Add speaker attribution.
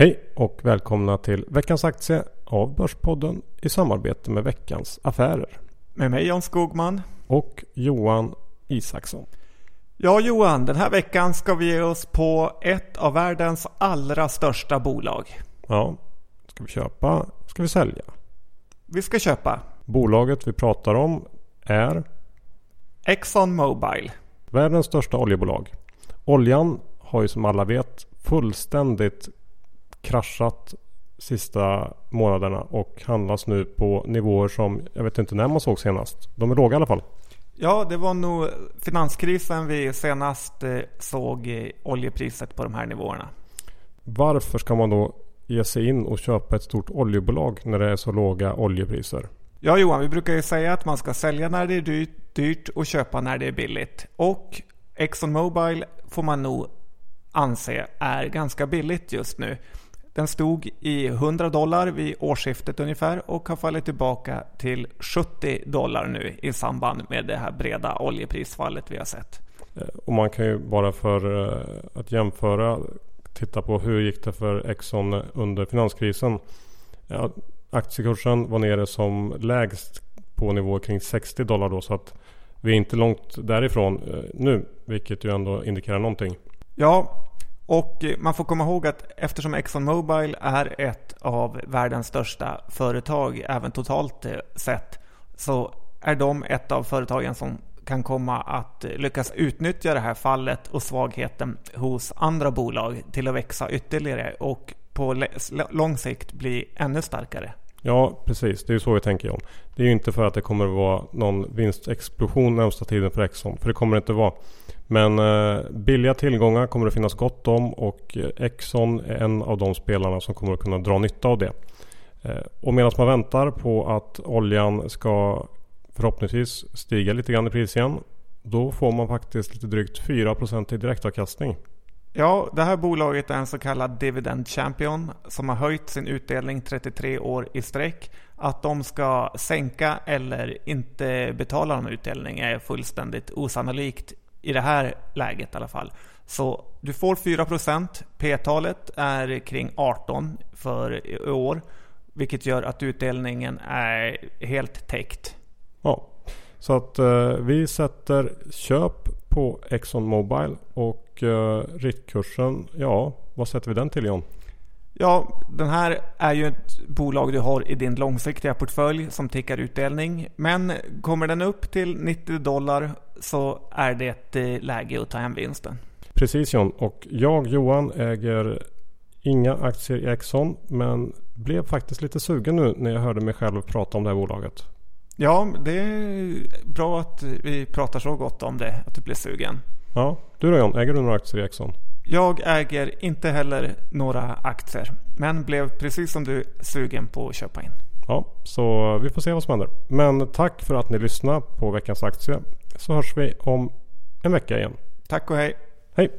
Speaker 1: Hej och välkomna till veckans aktie av Börspodden i samarbete med Veckans Affärer.
Speaker 2: Med mig Jan Skogman.
Speaker 1: Och Johan Isaksson.
Speaker 2: Ja Johan, den här veckan ska vi ge oss på ett av världens allra största bolag.
Speaker 1: Ja, ska vi köpa? Ska vi sälja?
Speaker 2: Vi ska köpa.
Speaker 1: Bolaget vi pratar om är
Speaker 2: Exxon Mobil.
Speaker 1: Världens största oljebolag. Oljan har ju som alla vet fullständigt kraschat sista månaderna och handlas nu på nivåer som jag vet inte när man såg senast. De är låga i alla fall.
Speaker 2: Ja, det var nog finanskrisen vi senast eh, såg oljepriset på de här nivåerna.
Speaker 1: Varför ska man då ge sig in och köpa ett stort oljebolag när det är så låga oljepriser?
Speaker 2: Ja Johan, vi brukar ju säga att man ska sälja när det är dyrt, dyrt och köpa när det är billigt. Och Exxon Mobil får man nog anse är ganska billigt just nu. Den stod i 100 dollar vid årsskiftet ungefär och har fallit tillbaka till 70 dollar nu i samband med det här breda oljeprisfallet vi har sett.
Speaker 1: Eh, och man kan ju bara för eh, att jämföra titta på hur gick det för Exxon under finanskrisen. Ja, aktiekursen var nere som lägst på nivå kring 60 dollar då så att vi är inte långt därifrån eh, nu vilket ju ändå indikerar någonting.
Speaker 2: Ja, och eh, man får komma ihåg att eftersom Exxon Mobil är ett av världens största företag, även totalt eh, sett, så är de ett av företagen som kan komma att eh, lyckas utnyttja det här fallet och svagheten hos andra bolag till att växa ytterligare och på lång sikt bli ännu starkare.
Speaker 1: Ja, precis. Det är ju så vi tänker om. Det är ju inte för att det kommer att vara någon vinstexplosion närmsta tiden för Exxon. För det kommer det inte att vara. Men eh, billiga tillgångar kommer det finnas gott om och eh, Exxon är en av de spelarna som kommer att kunna dra nytta av det. Eh, och medan man väntar på att oljan ska förhoppningsvis stiga lite grann i pris igen. Då får man faktiskt lite drygt 4% i direktavkastning.
Speaker 2: Ja, det här bolaget är en så kallad dividend champion som har höjt sin utdelning 33 år i sträck. Att de ska sänka eller inte betala någon utdelning är fullständigt osannolikt i det här läget i alla fall. Så du får 4%. P-talet är kring 18 för i år. Vilket gör att utdelningen är helt täckt.
Speaker 1: Ja, så att eh, vi sätter köp på Exxon Mobil och eh, riktkursen, ja vad sätter vi den till John?
Speaker 2: Ja, den här är ju ett bolag du har i din långsiktiga portfölj som tickar utdelning. Men kommer den upp till 90 dollar så är det eh, läge att ta hem vinsten.
Speaker 1: Precis John, och jag Johan äger inga aktier i Exxon men blev faktiskt lite sugen nu när jag hörde mig själv prata om det här bolaget.
Speaker 2: Ja, det är bra att vi pratar så gott om det, att du blir sugen.
Speaker 1: Ja, du då John, äger du några aktier i Exxon?
Speaker 2: Jag äger inte heller några aktier, men blev precis som du sugen på att köpa in.
Speaker 1: Ja, så vi får se vad som händer. Men tack för att ni lyssnade på veckans aktie. Så hörs vi om en vecka igen.
Speaker 2: Tack och hej.
Speaker 1: Hej.